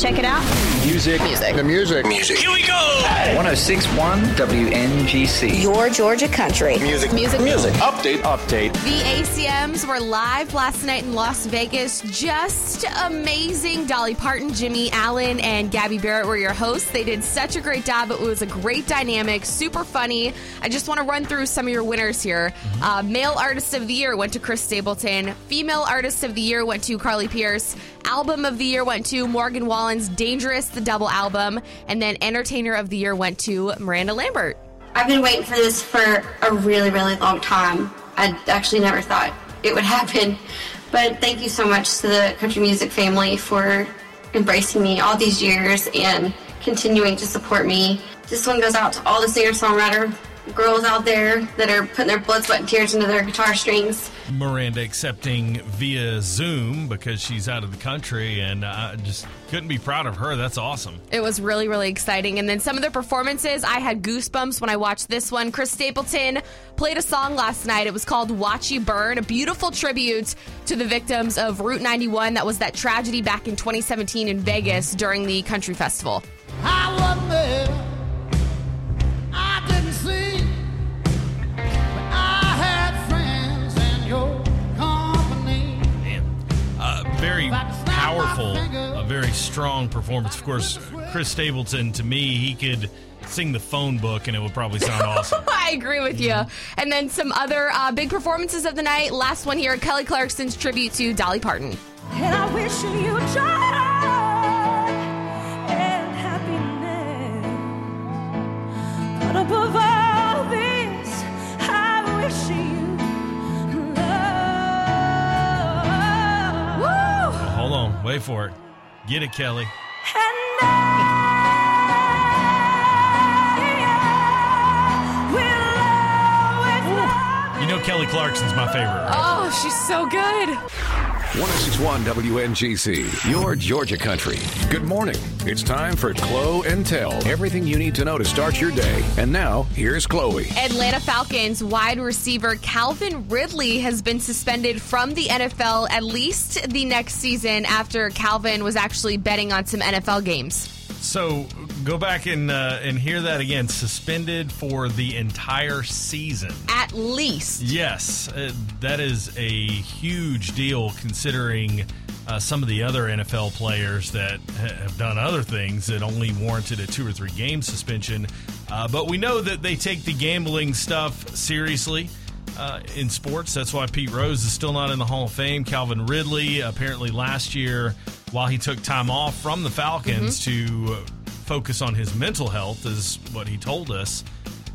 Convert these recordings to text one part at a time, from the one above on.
Check it out. Music. Music. The music. Music. Here we go. 1061 WNGC. Your Georgia country. Music. Music. Music. Update. Update. The ACMs were live last night in Las Vegas. Just amazing. Dolly Parton, Jimmy Allen, and Gabby Barrett were your hosts. They did such a great job. It was a great dynamic, super funny. I just want to run through some of your winners here. Uh, male Artist of the Year went to Chris Stapleton. Female Artist of the Year went to Carly Pearce. Album of the Year went to Morgan Wallen's Dangerous, the double album. And then Entertainer of the Year went to Miranda Lambert. I've been waiting for this for a really, really long time. I actually never thought it would happen. But thank you so much to the country music family for embracing me all these years and continuing to support me. This one goes out to all the singer songwriter girls out there that are putting their blood, sweat, and tears into their guitar strings. Miranda accepting via Zoom because she's out of the country, and I just couldn't be proud of her. That's awesome. It was really, really exciting. And then some of the performances, I had goosebumps when I watched this one. Chris Stapleton played a song last night. It was called Watch You Burn, a beautiful tribute to the victims of Route 91. That was that tragedy back in 2017 in Vegas during the country festival. Very strong performance. Of course, Chris Stapleton, to me, he could sing the phone book and it would probably sound awesome. I agree with you. And then some other uh, big performances of the night. Last one here Kelly Clarkson's tribute to Dolly Parton. And I wish you joy and happiness. But above all this, I wish you love. Woo! Hold on, wait for it. Get it, Kelly. And I will always love You know Kelly Clarkson's my favorite, right? Oh, she's so good. 1061 WNGC, your Georgia country. Good morning. It's time for Chloe and Tell. Everything you need to know to start your day. And now, here's Chloe. Atlanta Falcons wide receiver Calvin Ridley has been suspended from the NFL at least the next season after Calvin was actually betting on some NFL games. So go back and uh, and hear that again. Suspended for the entire season. At least. Yes, uh, that is a huge deal considering uh, some of the other NFL players that ha- have done other things that only warranted a two or three game suspension. Uh, but we know that they take the gambling stuff seriously. Uh, in sports, that's why Pete Rose is still not in the Hall of Fame. Calvin Ridley, apparently last year, while he took time off from the Falcons to uh, focus on his mental health, is what he told us.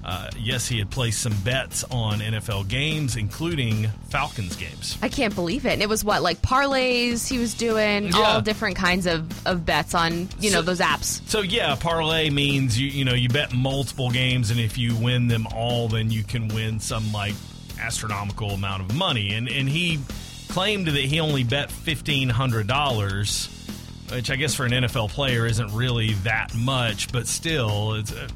Uh, yes, he had placed some bets on NFL games, including Falcons games. I can't believe it. And it was what, like parlays he was doing, Yeah. all different kinds of, of bets on, you know, those apps. So yeah, parlay means you you know you bet multiple games, and if you win them all, then you can win some like astronomical amount of money. And and he claimed that he only bet fifteen hundred dollars, which I guess for an NFL player isn't really that much, but still, it's. Uh,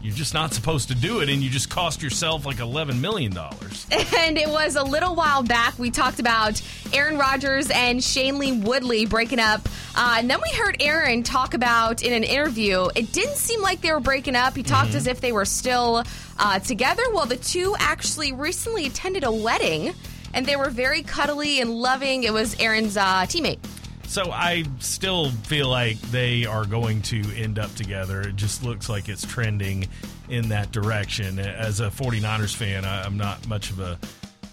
you're just not supposed to do it, and you just cost yourself like eleven million dollars. And it was a little while back. We talked about Aaron Rodgers and Shailene Woodley breaking up. Uh, and then we heard Aaron talk about in an interview, it didn't seem like they were breaking up. He talked as if they were still uh, together. Well, the two actually recently attended a wedding and they were very cuddly and loving. It was Aaron's uh, teammate. So I still feel like they are going to end up together. It just looks like it's trending in that direction. As a 49ers fan, I- I'm not much of a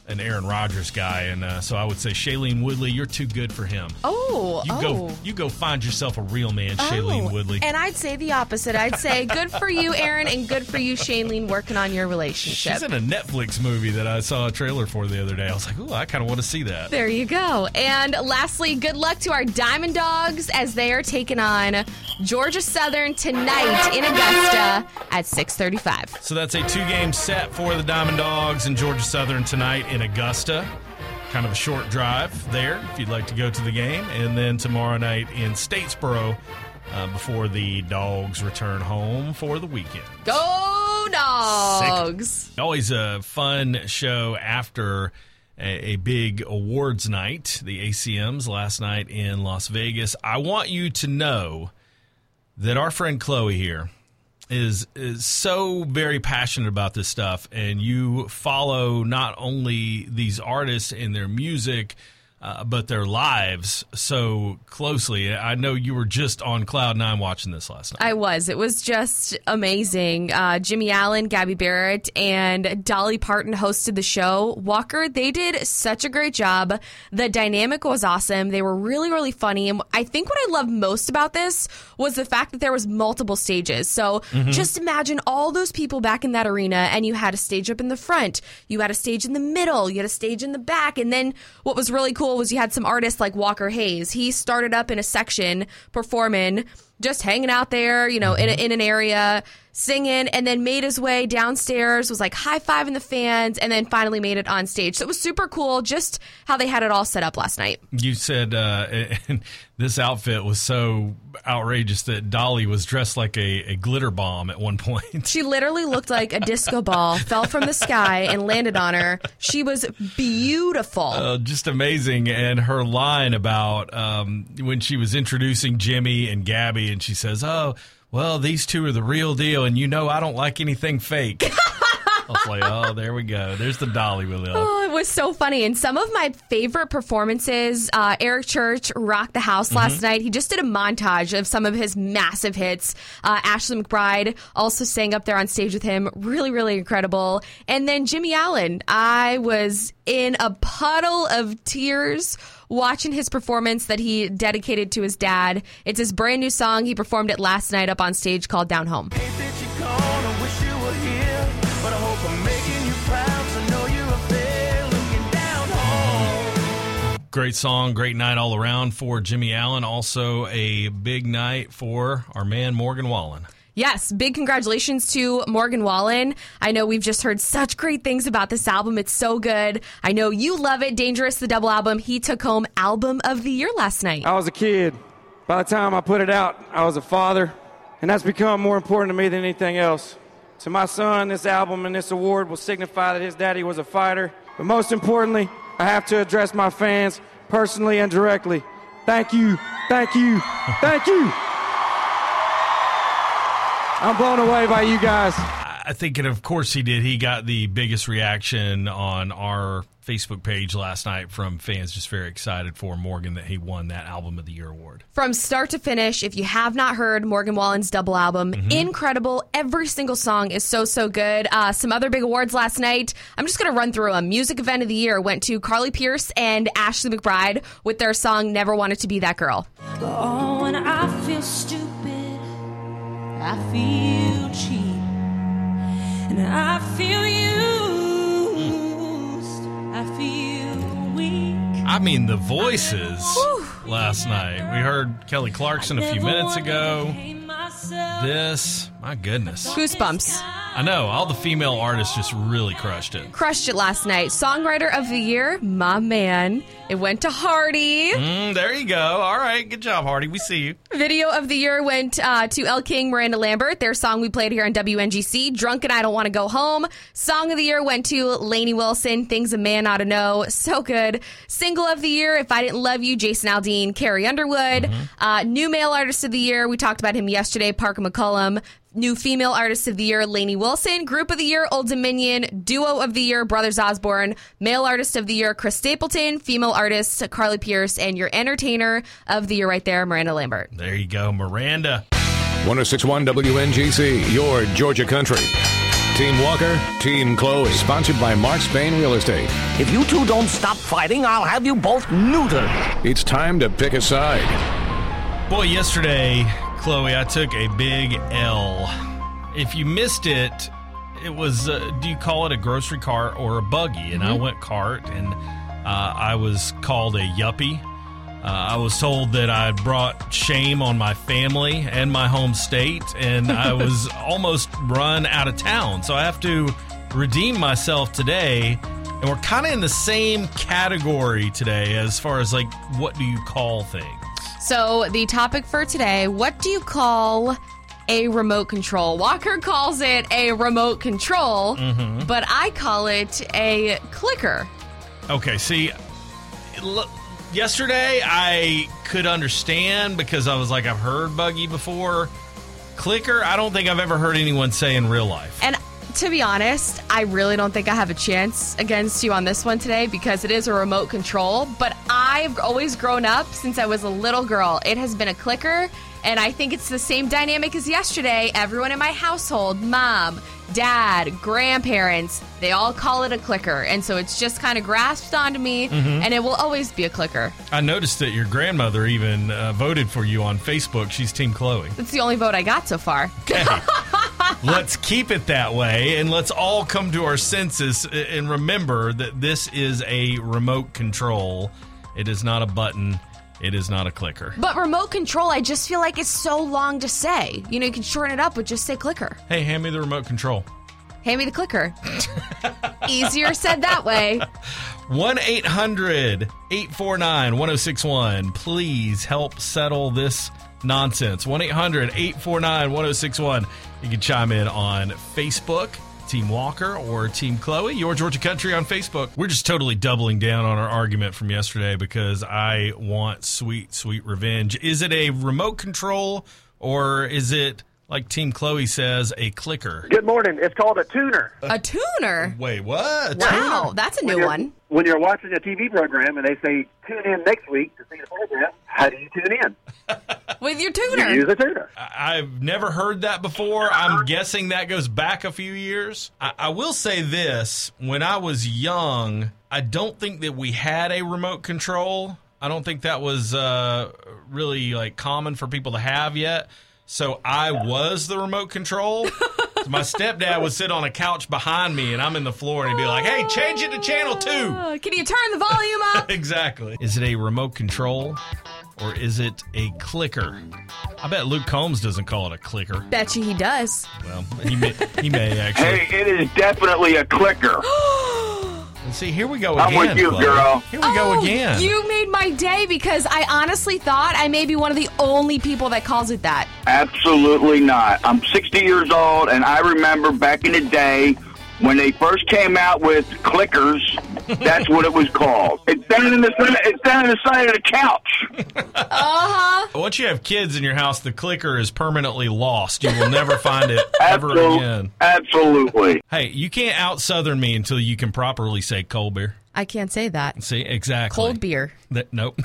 an Aaron Rodgers guy, and uh, so I would say Shailene Woodley, you're too good for him. Oh, You oh. go, you go find yourself a real man, Shailene Oh, Woodley. And I'd say the opposite. I'd say good for you, Aaron, and good for you, Shailene, working on your relationship. She's in a Netflix movie that I saw a trailer for the other day. I was like, oh, I kind of want to see that. There you go. And lastly, good luck to our Diamond Dogs as they are taking on Georgia Southern tonight in Augusta at 6:35. So that's a two-game set for the Diamond Dogs and Georgia Southern tonight in Augusta. kind of a short drive there if you'd like to go to the game. And then tomorrow night in Statesboro uh, before the dogs return home for the weekend. Go dogs! Always a fun show after a, a big awards night, the ACMs last night in Las Vegas. I want you to know that our friend Chloe here is is so very passionate about this stuff and you follow not only these artists and their music uh, but their lives so closely. I know you were just on Cloud Nine watching this last night. I was. It was just amazing. Uh, Jimmy Allen, Gabby Barrett, and Dolly Parton hosted the show. Walker, they did such a great job. The dynamic was awesome. They were really, really funny. And I think what I loved most about this was the fact that there was multiple stages. So just imagine all those people back in that arena, and you had a stage up in the front, you had a stage in the middle, you had a stage in the back, and then what was really cool was you had some artists like Walker Hayes. He started up in a section performing, just hanging out there, you know, in, a, in an area, singing, and then made his way downstairs, was like high fiving the fans, and then finally made it on stage. So it was super cool just how they had it all set up last night. You said uh, and this outfit was so outrageous that Dolly was dressed like a, a glitter bomb at one point. She literally looked like a disco ball fell from the sky and landed on her. She was beautiful. Uh, just amazing. And her line about um, when she was introducing Jimmy and Gabby, and she says, Oh, well, these two are the real deal, and you know I don't like anything fake. I was like, Oh, there we go. There's the Dolly we love. Oh, it was so funny. And some of my favorite performances, uh, Eric Church rocked the house last night. He just did a montage of some of his massive hits. Uh, Ashley McBryde also sang up there on stage with him. Really, really incredible. And then Jimmy Allen. I was in a puddle of tears watching his performance that he dedicated to his dad. It's his brand new song. He performed it last night up on stage called Down Home. Hate Great song, great night all around for Jimmy Allen. Also, a big night for our man Morgan Wallen. Yes, big congratulations to Morgan Wallen. I know we've just heard such great things about this album. It's so good. I know you love it. Dangerous, the double album. He took home Album of the Year last night. I was a kid. By the time I put it out, I was a father, and that's become more important to me than anything else. To my son, this album and this award will signify that his daddy was a fighter. But most importantly, I have to address my fans personally and directly. Thank you, thank you, thank you. I'm blown away by you guys. I think, and of course he did. He got the biggest reaction on our Facebook page last night from fans just very excited for Morgan that he won that Album of the Year award. From start to finish, if you have not heard Morgan Wallen's double album, incredible. Every single song is so, so good. Uh, some other big awards last night. I'm just going to run through them. Music Event of the Year went to Carly Pearce and Ashley McBryde with their song Never Wanted to Be That Girl. Oh, when I feel stupid, I feel cheap, and I feel used. I feel weak. I mean, the voices last night. We heard Kelly Clarkson a few minutes ago. This, my goodness. Goosebumps. I know, all the female artists just really crushed it. Crushed it last night. Songwriter of the Year, my man. It went to Hardy. Mm, there you go. All right, good job, Hardy. We see you. Video of the year went uh, to Elle King, Miranda Lambert. Their song we played here on WNGC, "Drunk and I Don't Want to Go Home." Song of the year went to Lainey Wilson, "Things a Man Ought to Know." So good. Single of the year, "If I Didn't Love You," Jason Aldean, Carrie Underwood. Uh, new male artist of the year, we talked about him yesterday, Parker McCollum. New female artist of the year, Lainey Wilson. Group of the year, Old Dominion. Duo of the year, Brothers Osborne. Male artist of the year, Chris Stapleton. Female artist, Carly Pearce. And your entertainer of the year right there, Miranda Lambert. There you go, Miranda. 1061 WNGC, your Georgia country. Team Walker, Team Chloe, sponsored by Mark Spain Real Estate. If you two don't stop fighting, I'll have you both neutered. It's time to pick a side. Boy, yesterday, Chloe, I took a big L. If you missed it, it was, uh, do you call it a grocery cart or a buggy? And I went cart, and uh, I was called a yuppie. Uh, I was told that I brought shame on my family and my home state, and I was almost run out of town. So I have to redeem myself today And we're kind of in the same category today as far as like what do you call things? So, the topic for today what do you call a remote control? Walker calls it a remote control, Mhm. but I call it a clicker. Okay, see, l- yesterday I could understand because I was like, I've heard buggy before. Clicker, I don't think I've ever heard anyone say in real life. And to be honest, I really don't think I have a chance against you on this one today because it is a remote control. But I've always grown up since I was a little girl. It has been a clicker, and I think it's the same dynamic as yesterday. Everyone in my household, mom, dad, grandparents, they all call it a clicker. And so it's just kind of grasped onto me, Mhm. and it will always be a clicker. I noticed that your grandmother even uh, voted for you on Facebook. She's Team Chloe. That's the only vote I got so far. let's keep it that way and let's all come to our senses and remember that this is a remote control. It is not a button. It is not a clicker. But remote control, I just feel like it's so long to say. You know, you can shorten it up but just say clicker. Hey, hand me the remote control. Hand me the clicker. Easier said that way. 1 800 849 1061. Please help settle this nonsense. 1 800 849 1061. You can chime in on Facebook, Team Walker, or Team Chloe, Your Georgia Country on Facebook. We're just totally doubling down on our argument from yesterday because I want sweet, sweet revenge. Is it a remote control or is it, like Team Chloe says, a clicker? Good morning. It's called a tuner. A tuner? Wait, what? Wow, that's a When new one. When you're watching a TV program and they say tune in next week to see the program, how do you tune in? With your tuner. You tuner. use a tuner. I- I've never heard that before. I'm guessing that goes back a few years. I, I will say this when I was young, I don't think that we had a remote control. I don't think that was uh, really like common for people to have yet. So I was the remote control. So my stepdad would sit on a couch behind me, and I'm in the floor, and he'd be like, "Hey, change it to channel two. Uh, Can you turn the volume up? exactly. Is it a remote control or is it a clicker? I bet Luke Combs doesn't call it a clicker. Bet you he does. Well, he may, he may actually. Hey, it is definitely a clicker. See, here we go I'm again. with you, Chloe. girl. Here we go Oh, again. You made my day because I honestly thought I may be one of the only people that calls it that. Absolutely not. I'm 60 years old, and I remember back in the day when they first came out with clickers. That's what it was called. It's down in the it's down in the side of the couch. Uh huh. Once you have kids in your house, the clicker is permanently lost. You will never find it ever Absol- again. Absolutely. Hey, you can't out Southern me until you can properly say cold beer. I can't say that. See, exactly. Cold beer. That, nope.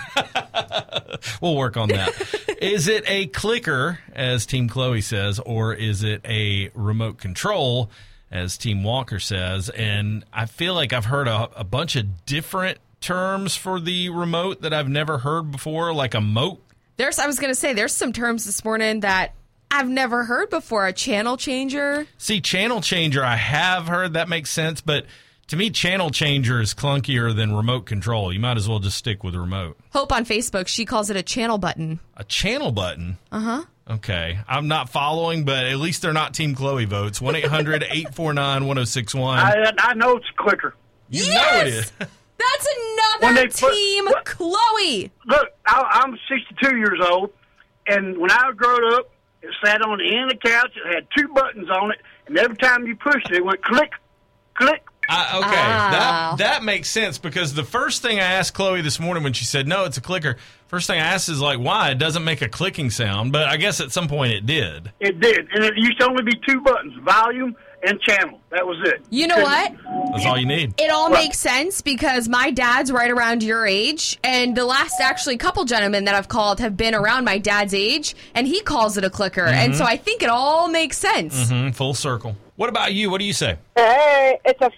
we'll work on that. is it a clicker, as Team Chloe says, or is it a remote control, as Team Walker says? And I feel like I've heard a, a bunch of different terms for the remote that I've never heard before, like a moat. There's. I was gonna say there's some terms this morning that I've never heard before. A channel changer. See, channel changer, I have heard that makes sense, but to me, channel changer is clunkier than remote control. You might as well just stick with remote. Hope on Facebook she calls it a channel button. A channel button. Uh huh. Okay. I'm not following, but at least they're not Team Chloe votes. 1 800 849 1061. I, I know it's a clicker. You know it is. That's another put- team, Chloe. Look, I, I'm 62 years old, and when I was growing up, it sat on the end of the couch. It had two buttons on it, and every time you pushed it, it went click, click. I, okay, Ah. that that makes sense because the first thing I asked Chloe this morning when she said no, it's a clicker. First thing I asked is like, why it doesn't make a clicking sound, but I guess at some point it did. It did, and it used to only be two buttons: volume and channel. That was it. You know what? That's all you need. It all Well- makes sense because my dad's right around your age, and the last actually couple gentlemen that I've called have been around my dad's age, and he calls it a clicker, and Mhm. so I think it all makes sense. Mm-hmm. full circle. What about you? What do you say? Hey, it's a f-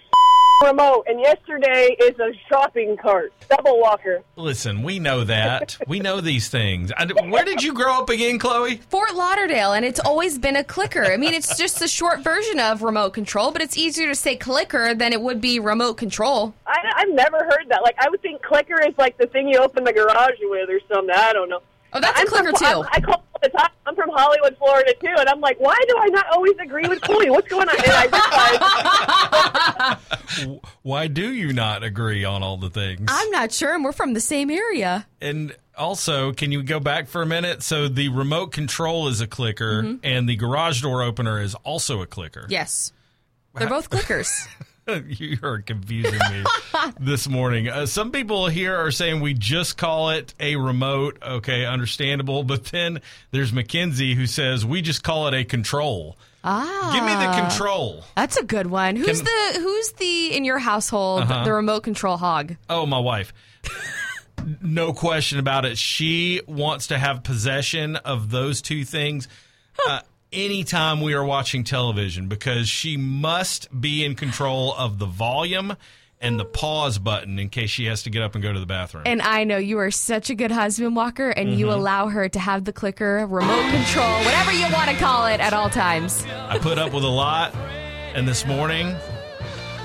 remote, and yesterday is a shopping cart, double walker. Listen, we know that. we know these things. I, where did you grow up again, Chloe? Fort Lauderdale, and it's always been a clicker. I mean, it's just a short version of remote control, but it's easier to say clicker than it would be remote control. I, I've never heard that. Like, I would think clicker is like the thing you open the garage with or something. I don't know. Oh, that's a I'm clicker, from, too. I'm, I call it all the time. I'm from Hollywood, Florida too, and I'm like, why do I not always agree with Chloe? What's going on? And I Why do you not agree on all the things? I'm not sure, and we're from the same area. And also, can you go back for a minute? So the remote control is a clicker, Mhm. and the garage door opener is also a clicker. Yes. They're both clickers. you are confusing me this morning. Uh, some people here are saying we just call it a remote. Okay, understandable. But then there's Mackenzie who says we just call it a control. Ah. Give me the control. That's a good one. Who's Can- the who's the in your household Uh-huh. the remote control hog? Oh, my wife. no question about it. She wants to have possession of those two things uh, anytime we are watching television because she must be in control of the volume and the pause button in case she has to get up and go to the bathroom. And I know you are such a good husband, Walker, and you Mhm. allow her to have the clicker, remote control, whatever you want to call it, at all times. I put up with a lot, and this morning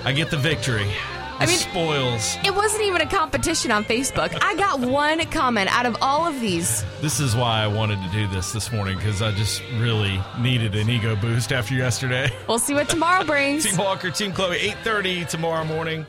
I get the victory. I mean- spoils. It wasn't even a competition on Facebook. I got one comment out of all of these. This is why I wanted to do this this morning because I just really needed an ego boost after yesterday. We'll see what tomorrow brings. Team Walker, Team Chloe, 8.30 tomorrow morning.